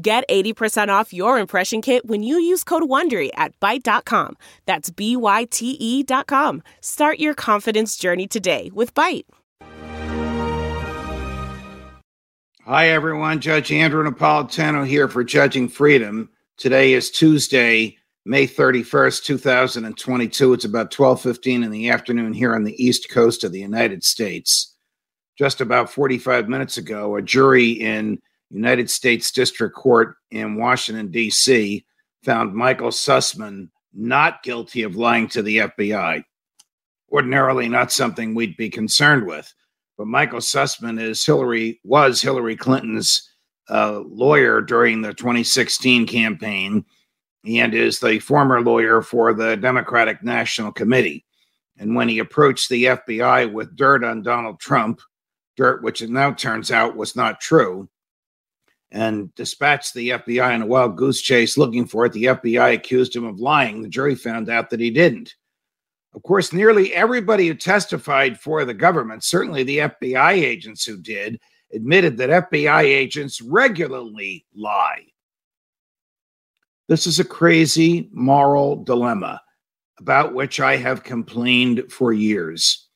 Get 80% off your impression kit when you use code WONDERY at Byte.com. That's B-Y-T-E dot com. Start your confidence journey today with Byte. Hi, everyone. Judge Andrew Napolitano here for Judging Freedom. Today is Tuesday, May 31st, 2022. It's about 12:15 in the afternoon here on the East Coast of the United States. Just about 45 minutes ago, a jury in United States District Court in Washington, D.C., found Michael Sussman not guilty of lying to the FBI. Ordinarily, not something we'd be concerned with. But Michael Sussman is Hillary was Hillary Clinton's uh, lawyer during the 2016 campaign and is the former lawyer for the Democratic National Committee. And when he approached the FBI with dirt on Donald Trump, dirt which it now turns out was not true, and dispatched the FBI in a wild goose chase looking for it. The FBI accused him of lying. The jury found out that he didn't. Of course, nearly everybody who testified for the government, certainly the FBI agents who did, admitted that FBI agents regularly lie. This is a crazy moral dilemma about which I have complained for years.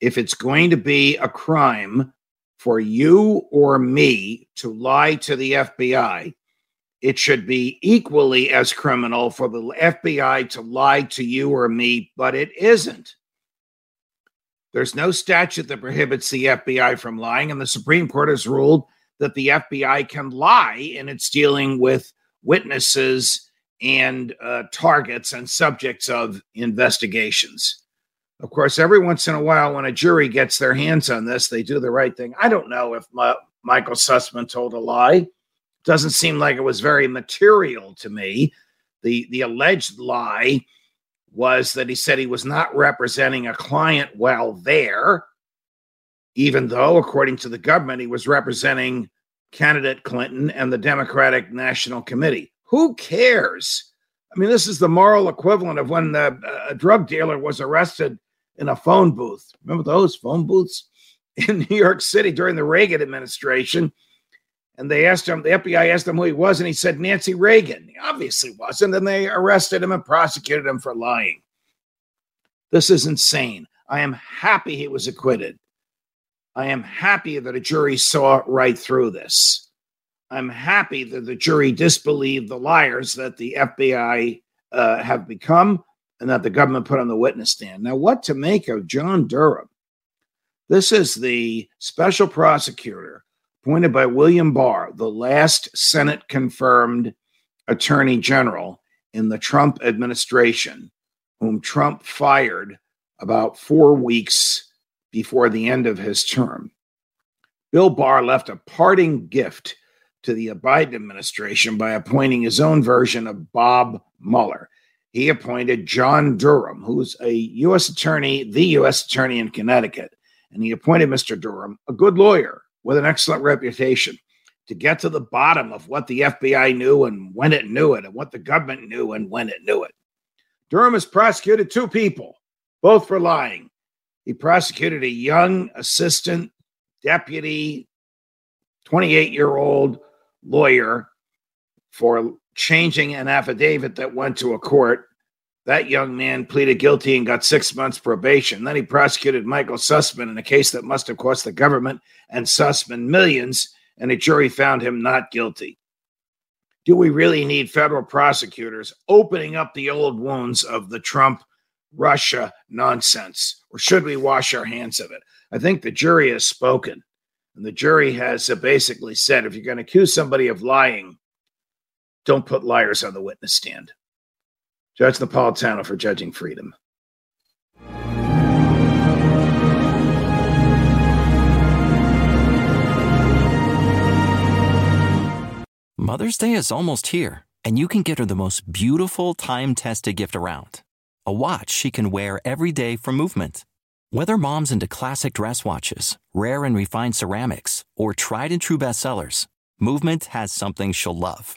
If it's going to be a crime for you or me to lie to the FBI, it should be equally as criminal for the FBI to lie to you or me, but it isn't. There's no statute that prohibits the FBI from lying, and the Supreme Court has ruled that the FBI can lie in its dealing with witnesses and uh, targets and subjects of investigations. Of course, every once in a while, when a jury gets their hands on this, they do the right thing. I don't know if my, Michael Sussman told a lie. Doesn't seem like it was very material to me. The the alleged lie was that he said he was not representing a client while there, even though, according to the government, he was representing candidate Clinton and the Democratic National Committee. Who cares? I mean, this is the moral equivalent of when the, uh, a drug dealer was arrested in a phone booth. Remember those phone booths in New York City during the Reagan administration? And they asked him, the FBI asked him who he was, and he said Nancy Reagan. He obviously wasn't. And they arrested him and prosecuted him for lying. This is insane. I am happy he was acquitted. I am happy that a jury saw right through this. I'm happy that the jury disbelieved the liars that the FBI uh, have become and that the government put on the witness stand. Now, what to make of John Durham? This is the special prosecutor appointed by William Barr, the last Senate confirmed attorney general in the Trump administration, whom Trump fired about four weeks before the end of his term. Bill Barr left a parting gift to the Biden administration by appointing his own version of Bob Mueller he appointed John Durham, who's a U.S. attorney, the U.S. attorney in Connecticut. And he appointed Mr. Durham, a good lawyer with an excellent reputation, to get to the bottom of what the FBI knew and when it knew it, and what the government knew and when it knew it. Durham has prosecuted two people, both for lying. He prosecuted a young assistant deputy, 28 year old lawyer for changing an affidavit that went to a court. That young man pleaded guilty and got six months probation. Then he prosecuted Michael Sussman in a case that must have cost the government and Sussman millions, and a jury found him not guilty. Do we really need federal prosecutors opening up the old wounds of the Trump Russia nonsense, or should we wash our hands of it? I think the jury has spoken, and the jury has uh, basically said if you're going to accuse somebody of lying, don't put liars on the witness stand. Judge Napolitano for Judging Freedom. Mother's Day is almost here, and you can get her the most beautiful time tested gift around a watch she can wear every day from Movement. Whether mom's into classic dress watches, rare and refined ceramics, or tried and true bestsellers, Movement has something she'll love.